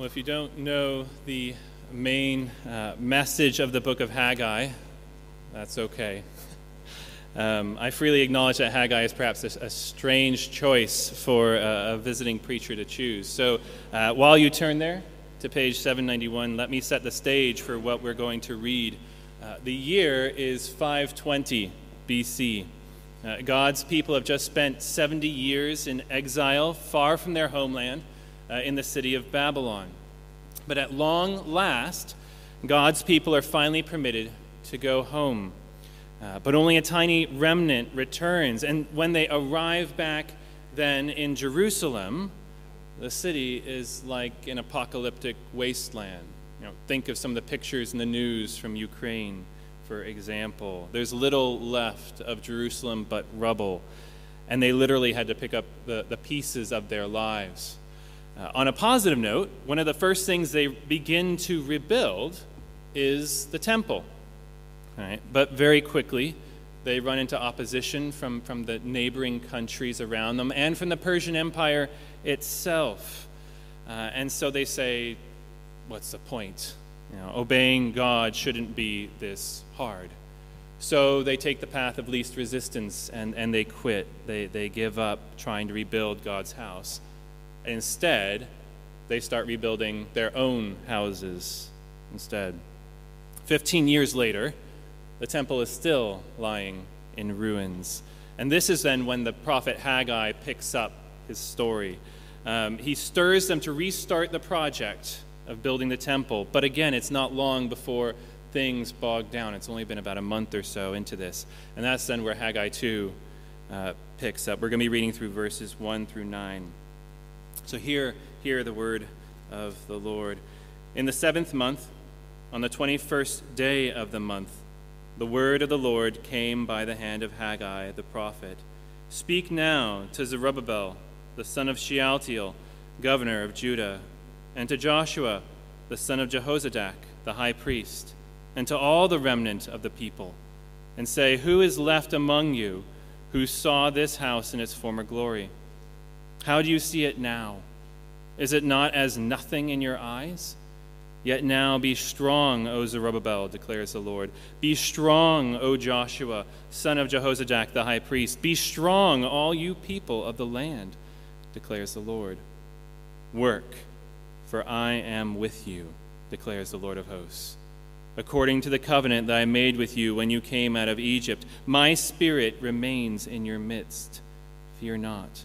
Well, if you don't know the main uh, message of the book of Haggai, that's okay. Um, I freely acknowledge that Haggai is perhaps a, a strange choice for a, a, visiting preacher to choose. So uh, while you turn there to page 791, let me set the stage for what we're going to read. Uh, the year is 520 BC. Uh, God's people have just spent 70 years in exile, far from their homeland uh, in the city of Babylon. But at long last, God's people are finally permitted to go home. Uh, but only a tiny remnant returns. And when they arrive back then in Jerusalem, the city is like an apocalyptic wasteland. You know, think of some of the pictures in the news from Ukraine, for example. There's little left of Jerusalem but rubble. And they literally had to pick up the, the pieces of their lives. Uh, on a positive note, one of the first things they begin to rebuild is the temple. Right? But very quickly, they run into opposition from, from the neighboring countries around them and from the Persian Empire itself. Uh, and so they say, what's the point? You know, obeying God shouldn't be this hard. So they take the path of least resistance and, and they quit. They, they give up trying to rebuild God's house. Instead, they start rebuilding their own houses instead. Fifteen years later, the temple is still lying in ruins. And this is then when the prophet Haggai picks up his story. Um, he stirs them to restart the project of building the temple. But again, it's not long before things bog down. It's only been about a month or so into this. And that's then where Haggai 2 uh, picks up. We're going to be reading through verses 1 through 9. So hear, hear the word of the Lord. In the seventh month, on the 21st day of the month, the word of the Lord came by the hand of Haggai the prophet. Speak now to Zerubbabel, the son of Shealtiel, governor of Judah, and to Joshua, the son of Jehozadak, the high priest, and to all the remnant of the people, and say, Who is left among you who saw this house in its former glory? How do you see it now? Is it not as nothing in your eyes? Yet now be strong, O Zerubbabel, declares the Lord. Be strong, O Joshua, son of Jehozadak the high priest. Be strong, all you people of the land, declares the Lord. Work, for I am with you, declares the Lord of hosts. According to the covenant that I made with you when you came out of Egypt, my spirit remains in your midst. Fear not.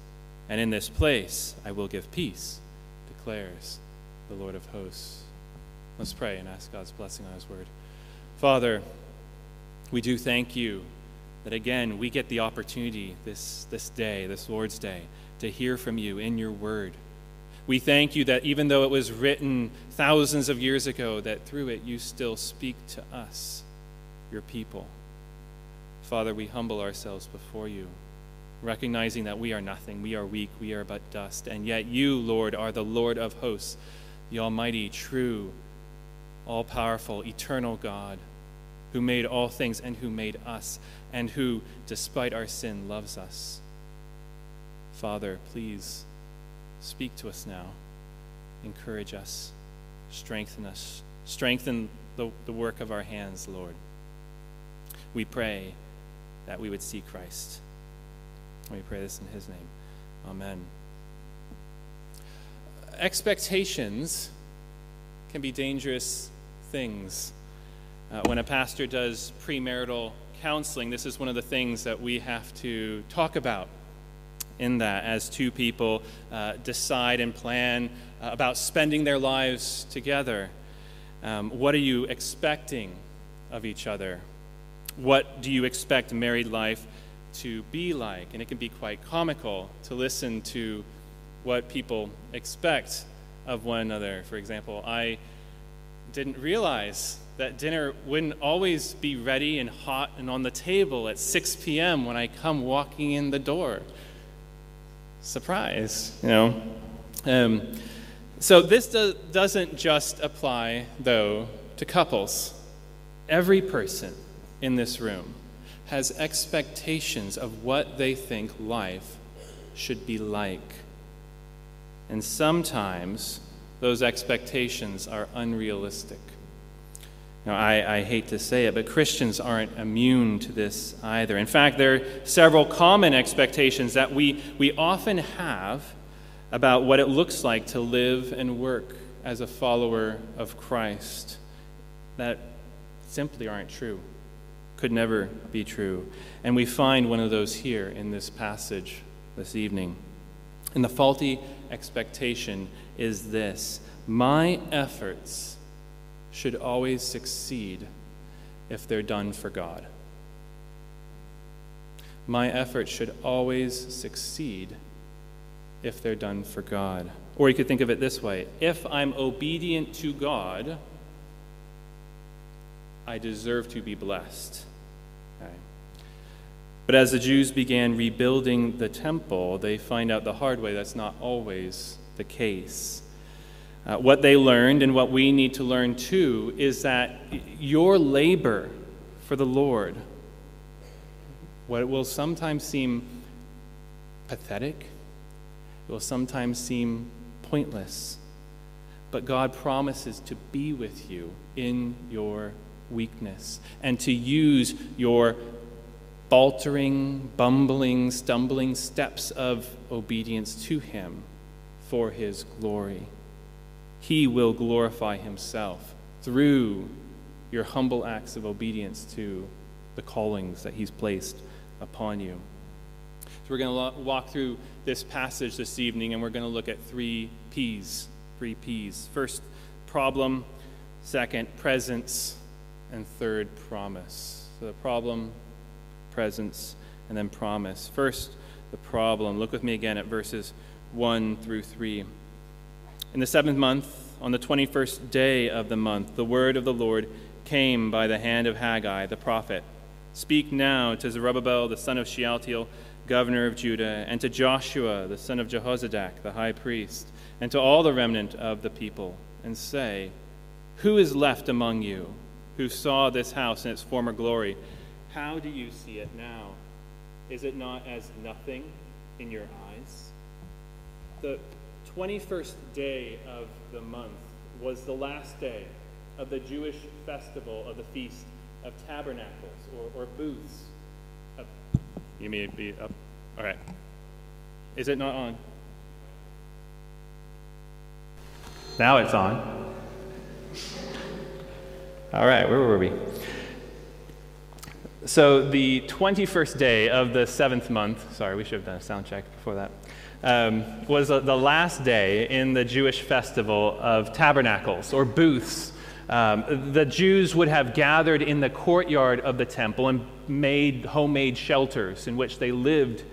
And in this place I will give peace, declares the Lord of hosts. Let's pray and ask God's blessing on his word. Father, we do thank you that again we get the opportunity this, this day, this Lord's Day, to hear from you in your word. We thank you that even though it was written thousands of years ago, that through it you still speak to us, your people. Father, we humble ourselves before you recognizing that we are nothing, we are weak, we are but dust. And yet you, Lord, are the Lord of hosts, the Almighty, true, all powerful, eternal God, who made all things and who made us, and who, despite our sin, loves us. Father, please speak to us now. Encourage us, strengthen us, strengthen the, the work of our hands, Lord. We pray that we would see Christ. We pray this in his name. Amen. Expectations can be dangerous things. Uh, when a pastor does premarital counseling, this is one of the things that we have to talk about in that as two people uh, decide and plan uh, about spending their lives together. Um, what are you expecting of each other? What do you expect married life to be like. And it can be quite comical to listen to what people expect of one another. For example, I didn't realize that dinner wouldn't always be ready and hot and on the table at 6 p.m. when I come walking in the door. Surprise, you know. Um, so this do- doesn't just apply, though, to couples. Every person in this room has expectations of what they think life should be like. And sometimes those expectations are unrealistic. Now, I, I, hate to say it, but Christians aren't immune to this either. In fact, there are several common expectations that we, we often have about what it looks like to live and work as a follower of Christ that simply aren't true, could never be true. And we find one of those here in this passage this evening. And the faulty expectation is this my efforts should always succeed if they're done for God. My efforts should always succeed if they're done for God. Or you could think of it this way if I'm obedient to God, I deserve to be blessed. But as the Jews began rebuilding the temple, they find out the hard way that's not always the case. Uh, what they learned and what we need to learn too is that your labor for the Lord, what will sometimes seem pathetic, it will sometimes seem pointless, but God promises to be with you in your weakness and to use your faltering, bumbling, stumbling steps of obedience to Him for His glory. He will glorify himself through your humble acts of obedience to the callings that he's placed upon you. So, we're going to walk through this passage this evening and we're going to look at three P's. Three P's. First, problem. Second, presence. And third, promise. So, the problem, presence, and then promise. First, the problem. Look with me again at verses 1 through 3. In the seventh month, on the 21st day of the month, the word of the Lord came by the hand of Haggai the prophet. Speak now to Zerubbabel the son of Shealtiel, governor of Judah, and to Joshua the son of Jehozadak, the high priest, and to all the remnant of the people, and say, Who is left among you who saw this house in its former glory? How do you see it now? Is it not as nothing in your eyes? The 21st day of the month was the last day of the Jewish festival of the Feast of Tabernacles or, or booths. you may be up. All right. Is it not on? Now it's on. All right, where were we? So, the 21st day of the seventh month, sorry, we should have done a sound check before that um, was the last day in the Jewish festival of tabernacles or booths. Um, the Jews would have gathered in the courtyard of the temple and made homemade shelters in which they lived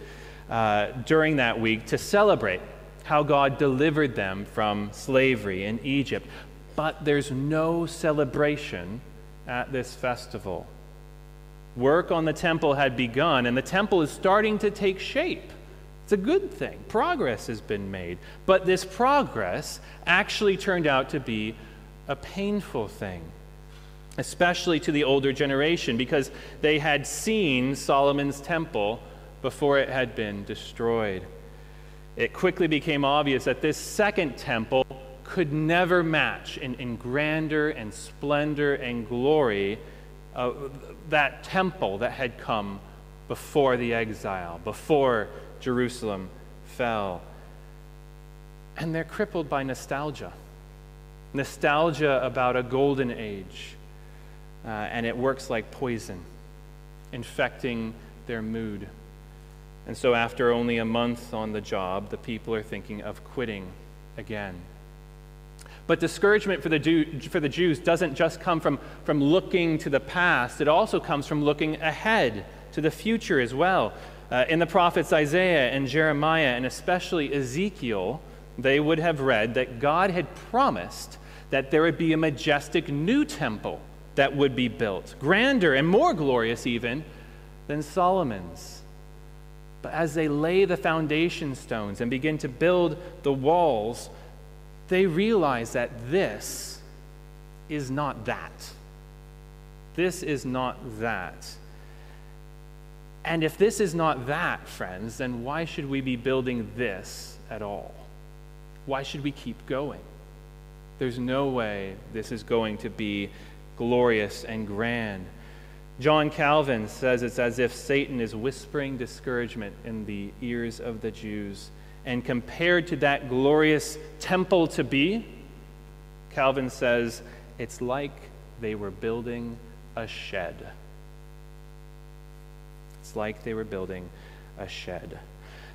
uh, during that week to celebrate how God delivered them from slavery in Egypt. But there's no celebration at this festival. Work on the temple had begun, and the temple is starting to take shape. It's a good thing. Progress has been made. But this progress actually turned out to be a painful thing, especially to the older generation, because they had seen Solomon's temple before it had been destroyed. It quickly became obvious that this second temple could never match in, in grandeur and splendor and glory uh, that temple that had come before the exile, before Jerusalem fell. And they're crippled by nostalgia nostalgia about a golden age. Uh, and it works like poison, infecting their mood. And so, after only a month on the job, the people are thinking of quitting again. But discouragement for the, Jew, for the Jews doesn't just come from, from looking to the past, it also comes from looking ahead to the future as well. Uh, in the prophets Isaiah and Jeremiah, and especially Ezekiel, they would have read that God had promised that there would be a majestic new temple that would be built, grander and more glorious even than Solomon's. But as they lay the foundation stones and begin to build the walls, they realize that this is not that. This is not that. And if this is not that, friends, then why should we be building this at all? Why should we keep going? There's no way this is going to be glorious and grand. John Calvin says it's as if Satan is whispering discouragement in the ears of the Jews. And compared to that glorious temple to be, Calvin says it's like they were building a shed. It's like they were building a shed.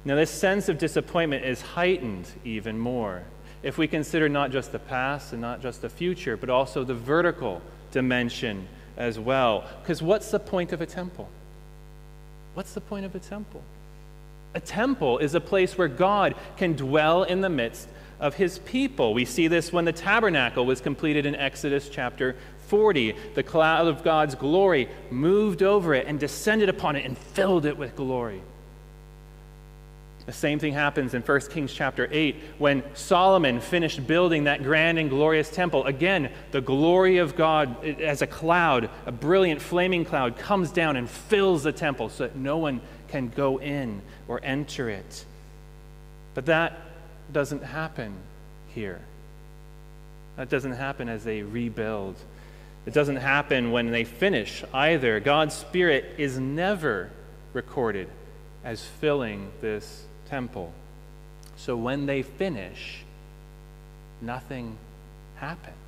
Now, this sense of disappointment is heightened even more if we consider not just the past and not just the future, but also the vertical dimension as well. Because what's the point of a temple? What's the point of a temple? A temple is a place where God can dwell in the midst of his people. We see this when the tabernacle was completed in Exodus chapter 40. The cloud of God's glory moved over it and descended upon it and filled it with glory. The same thing happens in 1 Kings chapter 8 when Solomon finished building that grand and glorious temple. Again, the glory of God as a cloud, a brilliant flaming cloud, comes down and fills the temple so that no one can go in or enter it. But that doesn't happen here. That doesn't happen as they rebuild. It doesn't happen when they finish either. God's Spirit is never recorded as filling this temple. So when they finish, nothing happens.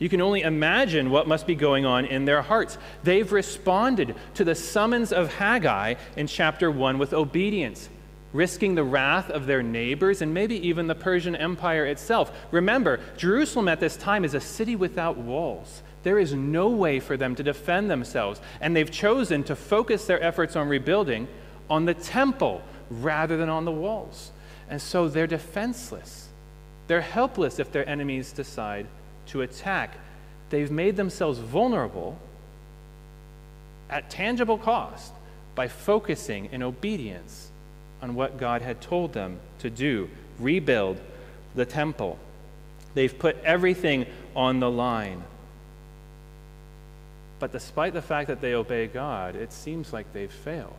You can only imagine what must be going on in their hearts. They've responded to the summons of Haggai in chapter 1 with obedience, risking the wrath of their neighbors and maybe even the Persian Empire itself. Remember, Jerusalem at this time is a city without walls. There is no way for them to defend themselves, and they've chosen to focus their efforts on rebuilding on the temple rather than on the walls. And so they're defenseless. They're helpless if their enemies decide to attack. They've made themselves vulnerable at tangible cost by focusing in obedience on what God had told them to do rebuild the temple. They've put everything on the line. But despite the fact that they obey God, it seems like they've failed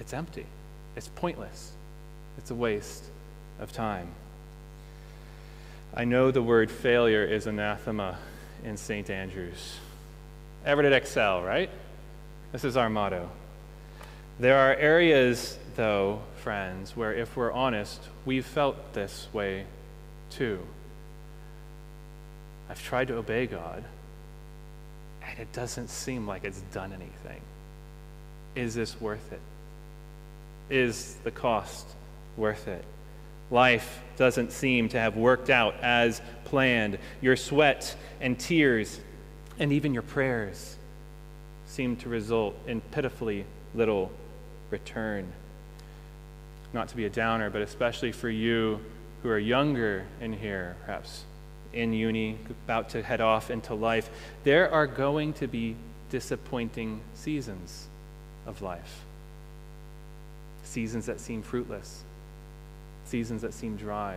it's empty, it's pointless, it's a waste of time. I know the word failure is anathema in St. Andrews. Ever did excel, right? This is our motto. There are areas, though, friends, where if we're honest, we've felt this way too. I've tried to obey God, and it doesn't seem like it's done anything. Is this worth it? is the cost worth it? Life doesn't seem to have worked out as planned. Your sweat and tears and even your prayers seem to result in pitifully little return. Not to be a downer, but especially for you who are younger in here, perhaps in uni, about to head off into life, there are going to be disappointing seasons of life seasons that seem fruitless, seasons that seem dry,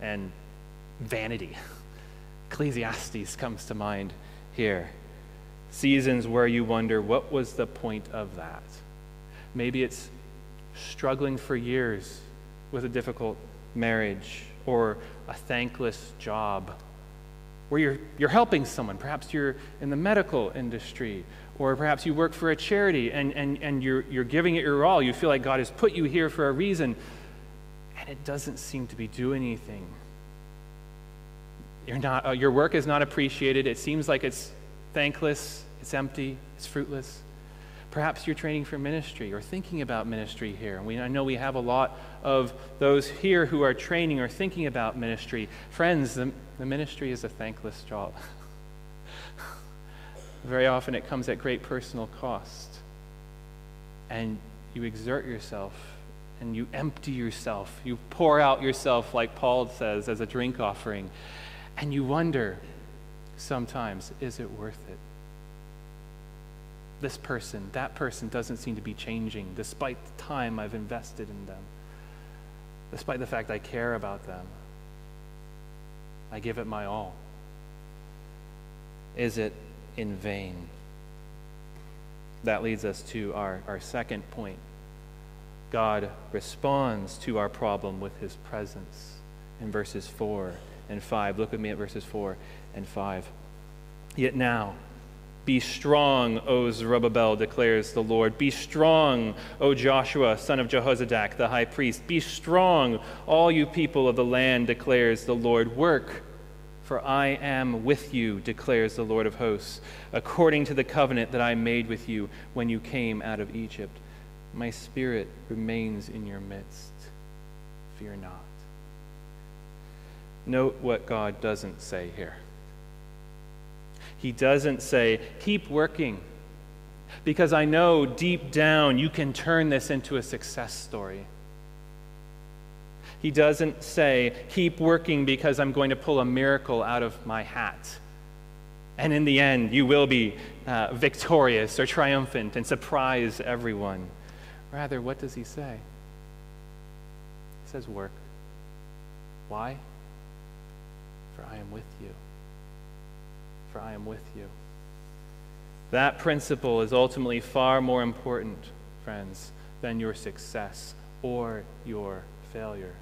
and vanity. Ecclesiastes comes to mind here. Seasons where you wonder, what was the point of that? Maybe it's struggling for years with a difficult marriage or a thankless job where you're, you're helping someone. Perhaps you're in the medical industry or perhaps you work for a charity and, and, and you're, you're giving it your all. You feel like God has put you here for a reason, it doesn't seem to be doing anything. You're not, uh, your work is not appreciated. It seems like it's thankless, it's empty, it's fruitless. Perhaps you're training for ministry or thinking about ministry here. And we, I know we have a lot of those here who are training or thinking about ministry. Friends, the, the ministry is a thankless job. Very often it comes at great personal cost. And you exert yourself and you empty yourself. You pour out yourself, like Paul says, as a drink offering. And you wonder sometimes, is it worth it? This person, that person doesn't seem to be changing despite the time I've invested in them, despite the fact I care about them. I give it my all. Is it in vain? That leads us to our, our second point. God responds to our problem with his presence in verses 4 and 5. Look with me at verses 4 and 5. Yet now, be strong, O Zerubbabel, declares the Lord. Be strong, O Joshua, son of Jehozadak, the high priest. Be strong, all you people of the land, declares the Lord. Work for I am with you, declares the Lord of hosts, according to the covenant that I made with you when you came out of Egypt. My spirit remains in your midst. Fear not. Note what God doesn't say here. He doesn't say, keep working, because I know deep down you can turn this into a success story. He doesn't say, keep working because I'm going to pull a miracle out of my hat. And in the end, you will be uh, victorious or triumphant and surprise everyone. Rather, what does he say? He says, work. Why? For I am with you. For I am with you. That principle is ultimately far more important, friends, than your success or your failure.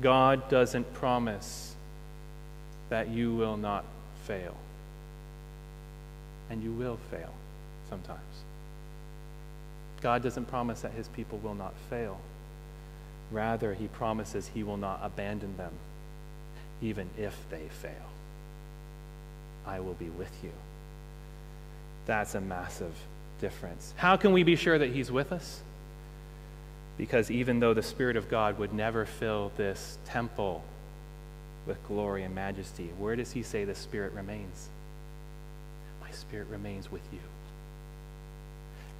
God doesn't promise that you will not fail. And you will fail sometimes. God doesn't promise that his people will not fail. Rather, he promises he will not abandon them, even if they fail. I will be with you. That's a massive difference. How can we be sure that he's with us? Because even though the Spirit of God would never fill this temple with glory and majesty, where does he say the Spirit remains? My Spirit remains with you.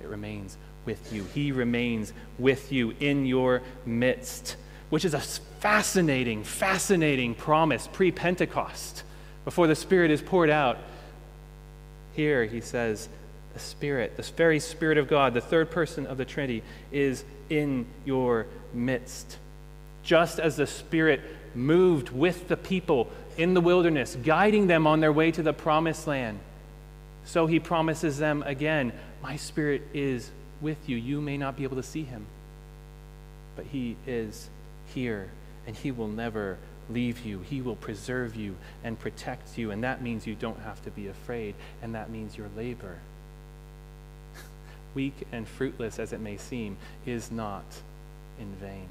It remains with you. He remains with you in your midst, which is a fascinating, fascinating promise pre Pentecost, before the Spirit is poured out. Here he says, the Spirit, this very Spirit of God, the third person of the Trinity, is in your midst. Just as the Spirit moved with the people in the wilderness, guiding them on their way to the promised land, so he promises them again My Spirit is with you. You may not be able to see him, but he is here, and he will never leave you. He will preserve you and protect you, and that means you don't have to be afraid, and that means your labor weak and fruitless as it may seem, is not in vain.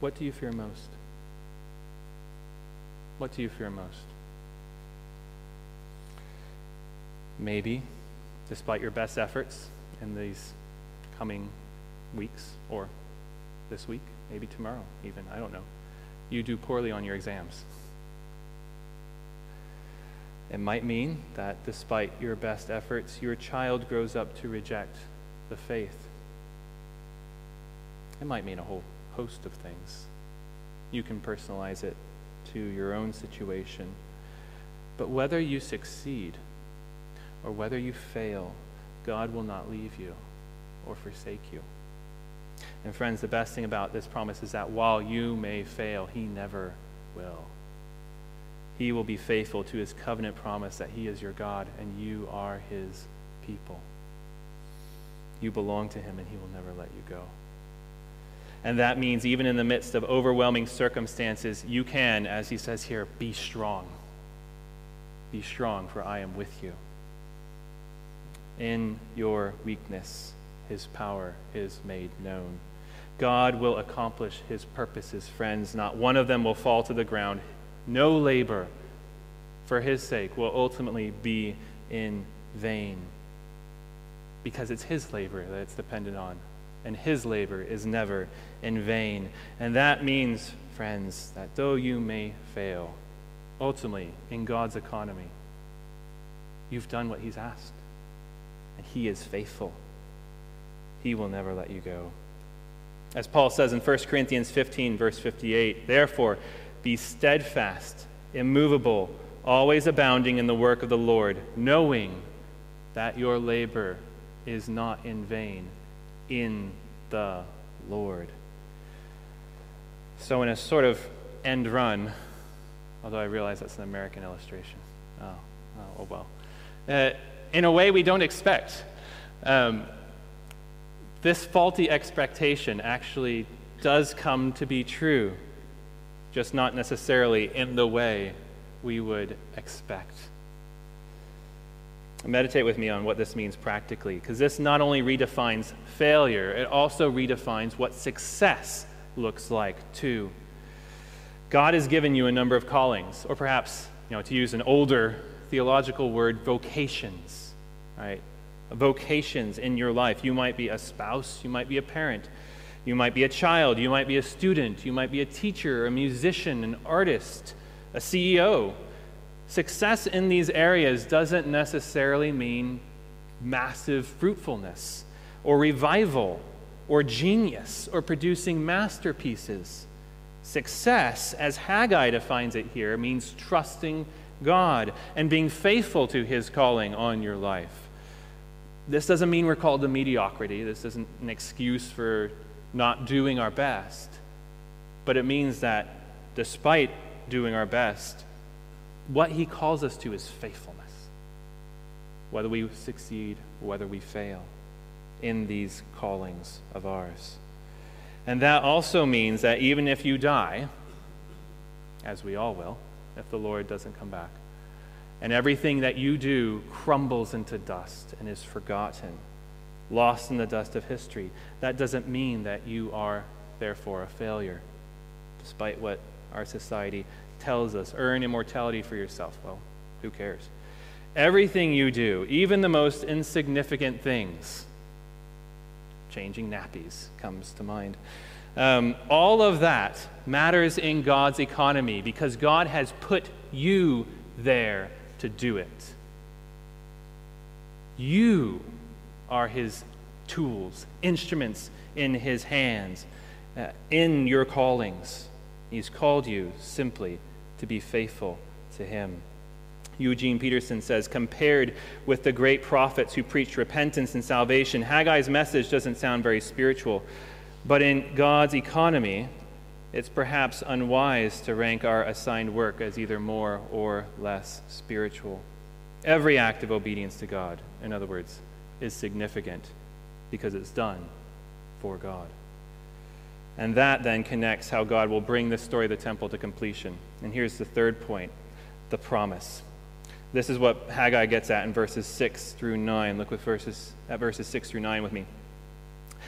What do you fear most? What do you fear most? Maybe, despite your best efforts in these coming weeks or this week, maybe tomorrow, even, I don't know, you do poorly on your exams. It might mean that despite your best efforts, your child grows up to reject the faith. It might mean a whole host of things. You can personalize it to your own situation. But whether you succeed or whether you fail, God will not leave you or forsake you. And friends, the best thing about this promise is that while you may fail, He never will he will be faithful to his covenant promise that he is your God and you are his people. You belong to him and he will never let you go. And that means, even in the midst of overwhelming circumstances, you can, as he says here, be strong. Be strong, for I am with you. In your weakness, his power is made known. God will accomplish his purposes, friends. Not one of them will fall to the ground no labor for his sake will ultimately be in vain because it's his labor that it's dependent on. And his labor is never in vain. And that means, friends, that though you may fail, ultimately, in God's economy, you've done what he's asked. And he is faithful. He will never let you go. As Paul says in 1 Corinthians 15, verse 58, therefore, be steadfast, immovable, always abounding in the work of the Lord, knowing that your labor is not in vain in the Lord. So, in a sort of end run, although I realize that's an American illustration. Oh, oh, oh well. Uh, in a way we don't expect. Um, this faulty expectation actually does come to be true, just not necessarily in the way we would expect. Meditate with me on what this means practically, because this not only redefines failure, it also redefines what success looks like, too. God has given you a number of callings, or perhaps, you know, to use an older theological word, vocations, right? Vocations in your life. You might be a spouse, you might be a parent, you might be a child, you might be a student, you might be a teacher, a musician, an artist, a CEO. Success in these areas doesn't necessarily mean massive fruitfulness or revival or genius or producing masterpieces. Success, as Haggai defines it here, means trusting God and being faithful to his calling on your life. This doesn't mean we're called to mediocrity. This isn't an excuse for not doing our best. But it means that despite doing our best, what he calls us to is faithfulness, whether we succeed whether we fail in these callings of ours. And that also means that even if you die, as we all will, if the Lord doesn't come back, and everything that you do crumbles into dust and is forgotten, lost in the dust of history, that doesn't mean that you are therefore a failure, despite what our society tells us. Earn immortality for yourself. Well, who cares? Everything you do, even the most insignificant things, changing nappies comes to mind. Um, all of that matters in God's economy because God has put you there to do it. You are His tools, instruments in His hands, uh, in your callings. He's called you simply to be faithful to Him. Eugene Peterson says, compared with the great prophets who preached repentance and salvation, Haggai's message doesn't sound very spiritual. But in God's economy, it's perhaps unwise to rank our assigned work as either more or less spiritual. Every act of obedience to God, in other words, is significant because it's done for God. And that then connects how God will bring this story of the temple to completion. And here's the third point the promise. This is what Haggai gets at in verses 6 through 9. Look with verses, at verses 6 through 9 with me.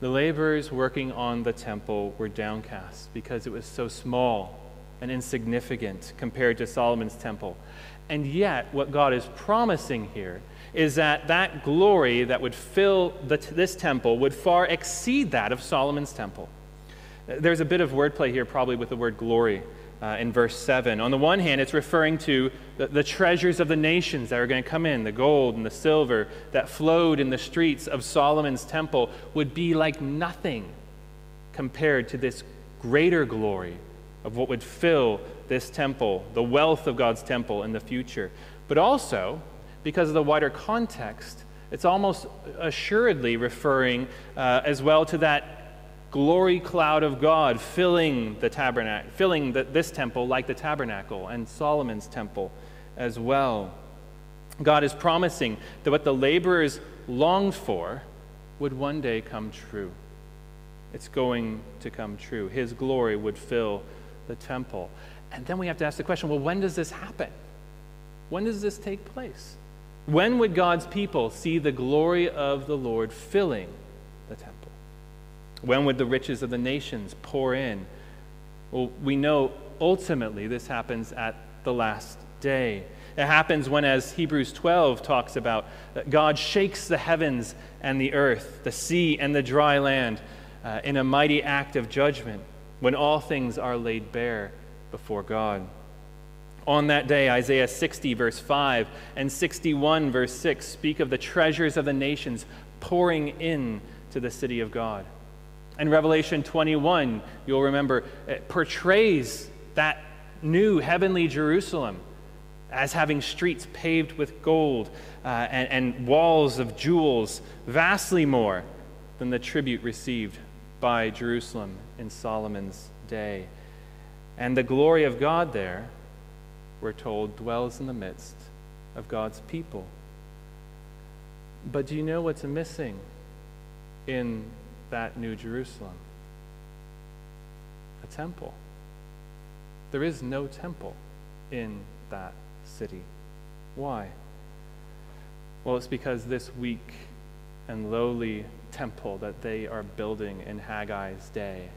The laborers working on the temple were downcast because it was so small and insignificant compared to Solomon's temple. And yet, what God is promising here is that that glory that would fill the, this temple would far exceed that of Solomon's temple. There's a bit of wordplay here, probably with the word glory uh, in verse 7. On the one hand, it's referring to the, the treasures of the nations that are going to come in, the gold and the silver that flowed in the streets of Solomon's temple would be like nothing compared to this greater glory of what would fill this temple, the wealth of God's temple in the future. But also, because of the wider context, it's almost assuredly referring uh, as well to that glory cloud of God filling the tabernacle, filling the, this temple like the tabernacle and Solomon's temple as well. God is promising that what the laborers longed for would one day come true. It's going to come true. His glory would fill the temple. And then we have to ask the question well, when does this happen? When does this take place? When would God's people see the glory of the Lord filling the temple? When would the riches of the nations pour in? Well, we know ultimately this happens at the last day. It happens when, as Hebrews 12 talks about, God shakes the heavens and the earth, the sea and the dry land uh, in a mighty act of judgment, when all things are laid bare before God. On that day, Isaiah 60, verse 5, and 61, verse 6 speak of the treasures of the nations pouring in to the city of God. And Revelation 21, you'll remember, it portrays that new heavenly Jerusalem as having streets paved with gold uh, and, and walls of jewels, vastly more than the tribute received by Jerusalem in Solomon's day. And the glory of God there, we're told, dwells in the midst of God's people. But do you know what's missing in that New Jerusalem? A temple. There is no temple in that city. Why? Well, it's because this weak and lowly temple that they are building in Haggai's day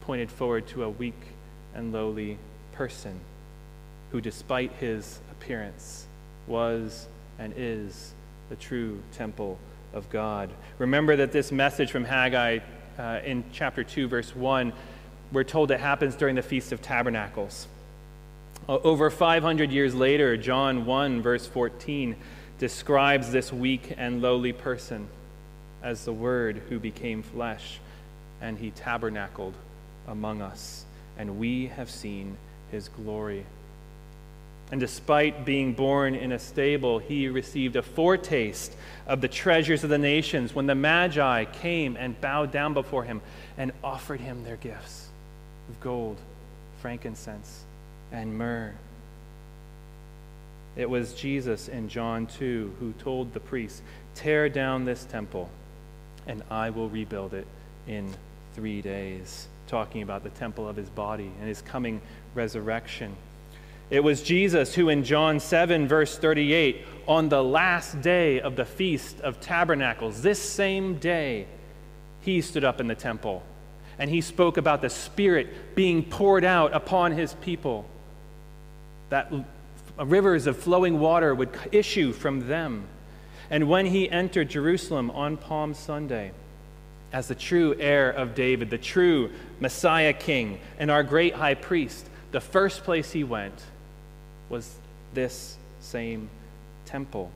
pointed forward to a weak and lowly person who, despite his appearance, was and is the true temple of God. Remember that this message from Haggai uh, in chapter 2, verse 1, we're told it happens during the Feast of Tabernacles. Over 500 years later, John 1, verse 14, describes this weak and lowly person as the Word who became flesh, and he tabernacled among us, and we have seen his glory. And despite being born in a stable, he received a foretaste of the treasures of the nations when the Magi came and bowed down before him and offered him their gifts of gold, frankincense, and myrrh. It was Jesus in John 2 who told the priests, Tear down this temple, and I will rebuild it in three days, talking about the temple of his body and his coming resurrection. It was Jesus who, in John 7, verse 38, on the last day of the Feast of Tabernacles, this same day, he stood up in the temple and he spoke about the Spirit being poured out upon his people that uh, rivers of flowing water would issue from them. And when he entered Jerusalem on Palm Sunday, as the true heir of David, the true Messiah king, and our great high priest, the first place he went was this same temple,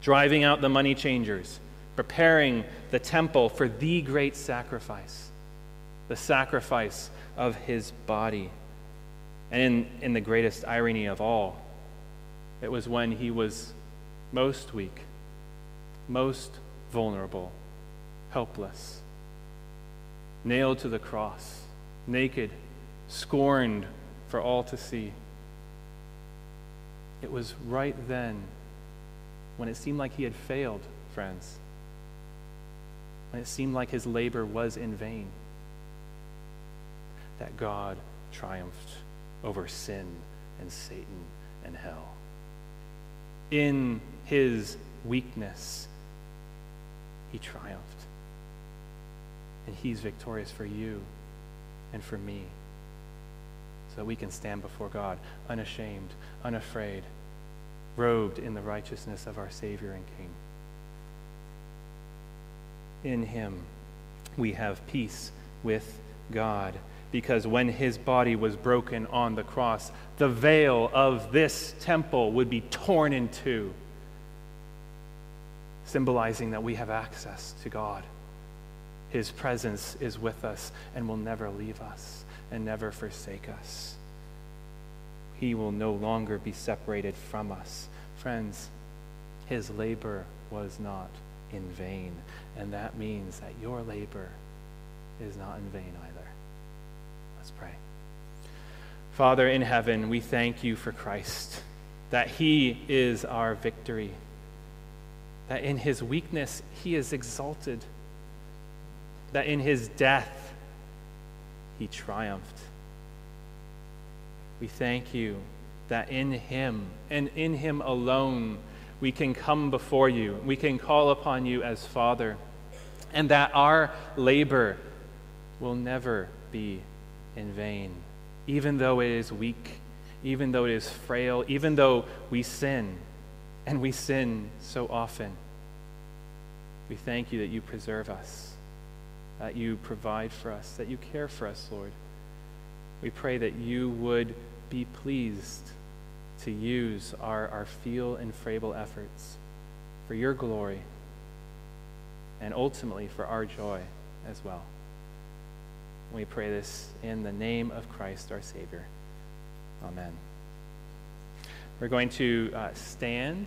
driving out the money changers, preparing the temple for the great sacrifice, the sacrifice of his body. And in, in the greatest irony of all, it was when he was most weak, most vulnerable, helpless, nailed to the cross, naked, scorned for all to see. It was right then when it seemed like he had failed, friends, when it seemed like his labor was in vain, that God triumphed over sin and Satan and hell. In his weakness, he triumphed. And he's victorious for you and for me. So that we can stand before God unashamed, unafraid, robed in the righteousness of our Savior and King. In him, we have peace with God because when his body was broken on the cross, the veil of this temple would be torn in two, symbolizing that we have access to God. His presence is with us and will never leave us and never forsake us. He will no longer be separated from us. Friends, his labor was not in vain, and that means that your labor is not in vain either. Let's pray. Father in heaven, we thank you for Christ, that he is our victory, that in his weakness he is exalted, that in his death he triumphed. We thank you that in him and in him alone we can come before you, we can call upon you as Father and that our labor will never be in vain, even though it is weak, even though it is frail, even though we sin, and we sin so often. We thank you that you preserve us, that you provide for us, that you care for us, Lord. We pray that you would be pleased to use our, our feeble and frail efforts for your glory and ultimately for our joy as well. We pray this in the name of Christ our Savior. Amen. We're going to uh, stand.